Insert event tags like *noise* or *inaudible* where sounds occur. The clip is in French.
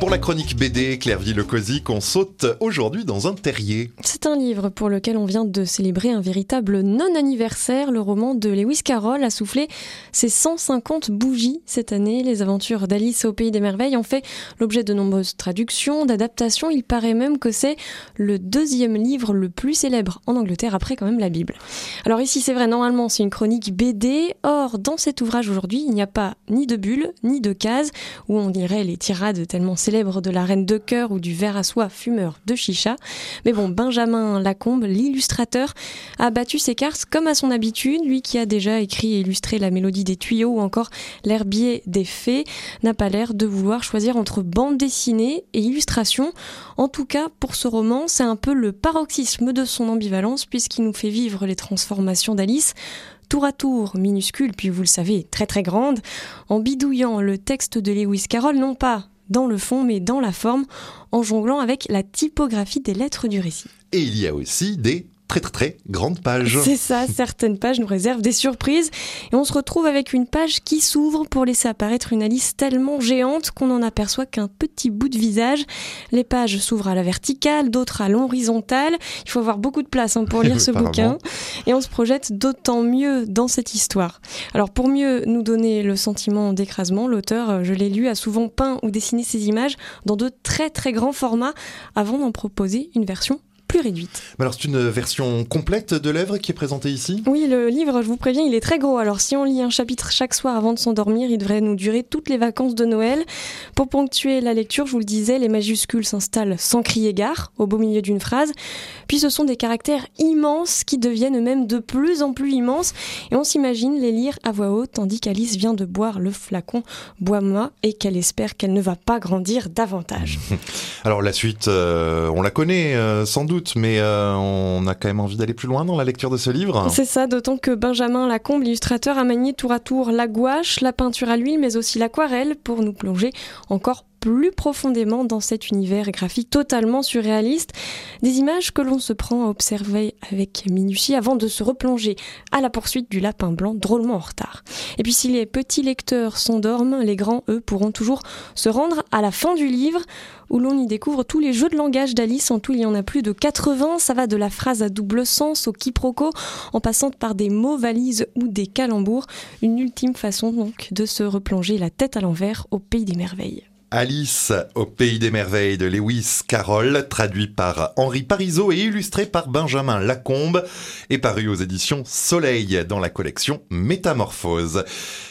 Pour la chronique BD, Claire Villecosic, on saute aujourd'hui dans un terrier. C'est un livre pour lequel on vient de célébrer un véritable non-anniversaire. Le roman de Lewis Carroll a soufflé ses 150 bougies cette année. Les aventures d'Alice au Pays des Merveilles ont fait l'objet de nombreuses traductions, d'adaptations. Il paraît même que c'est le deuxième livre le plus célèbre en Angleterre après quand même la Bible. Alors ici c'est vrai, normalement c'est une chronique BD. Or, dans cet ouvrage aujourd'hui, il n'y a pas ni de bulles, ni de cases où on dirait les tirades tellement célèbre de la reine de cœur ou du verre à soie fumeur de chicha. Mais bon, Benjamin Lacombe, l'illustrateur, a battu ses cartes comme à son habitude. Lui qui a déjà écrit et illustré la mélodie des tuyaux ou encore l'herbier des fées, n'a pas l'air de vouloir choisir entre bande dessinée et illustration. En tout cas, pour ce roman, c'est un peu le paroxysme de son ambivalence puisqu'il nous fait vivre les transformations d'Alice tour à tour, minuscule, puis vous le savez, très très grande, en bidouillant le texte de Lewis Carroll, non pas dans le fond, mais dans la forme, en jonglant avec la typographie des lettres du récit. Et il y a aussi des très très très grande page. C'est ça, certaines pages nous réservent des surprises et on se retrouve avec une page qui s'ouvre pour laisser apparaître une Alice tellement géante qu'on n'en aperçoit qu'un petit bout de visage. Les pages s'ouvrent à la verticale, d'autres à l'horizontale. Il faut avoir beaucoup de place hein, pour *laughs* lire ce bouquin et on se projette d'autant mieux dans cette histoire. Alors pour mieux nous donner le sentiment d'écrasement, l'auteur, euh, je l'ai lu, a souvent peint ou dessiné ces images dans de très très grands formats avant d'en proposer une version plus réduite. alors c'est une version complète de l'œuvre qui est présentée ici? Oui, le livre, je vous préviens, il est très gros. Alors si on lit un chapitre chaque soir avant de s'endormir, il devrait nous durer toutes les vacances de Noël. Pour ponctuer la lecture, je vous le disais, les majuscules s'installent sans crier gare, au beau milieu d'une phrase. Puis ce sont des caractères immenses qui deviennent même de plus en plus immenses. Et on s'imagine les lire à voix haute tandis qu'Alice vient de boire le flacon bois-moi et qu'elle espère qu'elle ne va pas grandir davantage. *laughs* Alors la suite, euh, on la connaît euh, sans doute mais euh, on a quand même envie d'aller plus loin dans la lecture de ce livre. C'est ça, d'autant que Benjamin Lacombe, l'illustrateur, a manié tour à tour la gouache, la peinture à l'huile, mais aussi l'aquarelle pour nous plonger encore plus profondément dans cet univers graphique totalement surréaliste, des images que l'on se prend à observer avec minutie avant de se replonger à la poursuite du lapin blanc drôlement en retard. Et puis si les petits lecteurs s'endorment, les grands, eux, pourront toujours se rendre à la fin du livre où l'on y découvre tous les jeux de langage d'Alice. En tout, il y en a plus de 80. Ça va de la phrase à double sens au quiproquo, en passant par des mots valises ou des calembours. Une ultime façon donc de se replonger la tête à l'envers au pays des merveilles. Alice au pays des merveilles de Lewis Carroll, traduit par Henri Parizeau et illustré par Benjamin Lacombe, et paru aux éditions Soleil dans la collection Métamorphose.